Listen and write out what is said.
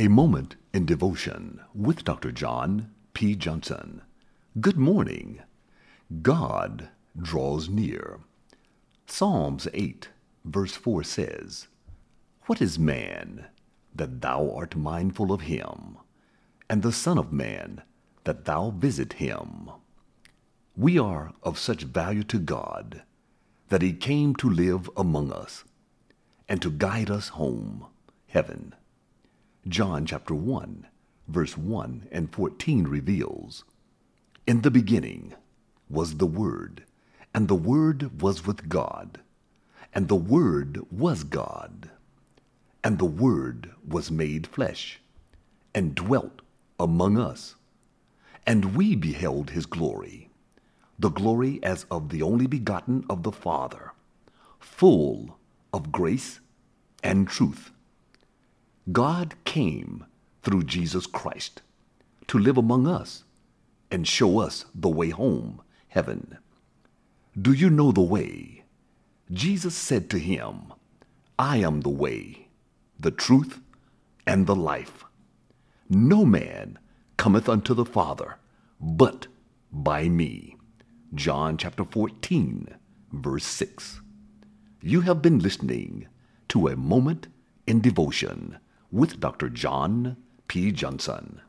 A Moment in Devotion with Dr. John P. Johnson. Good morning. God draws near. Psalms 8, verse 4 says, What is man that thou art mindful of him, and the Son of Man that thou visit him? We are of such value to God that he came to live among us and to guide us home, heaven. John chapter 1, verse 1 and 14 reveals In the beginning was the Word, and the Word was with God, and the Word was God. And the Word was made flesh, and dwelt among us. And we beheld his glory, the glory as of the only begotten of the Father, full of grace and truth. God came through Jesus Christ to live among us and show us the way home, heaven. Do you know the way? Jesus said to him, I am the way, the truth, and the life. No man cometh unto the Father but by me. John chapter 14, verse 6. You have been listening to a moment in devotion with Dr. John P. Johnson.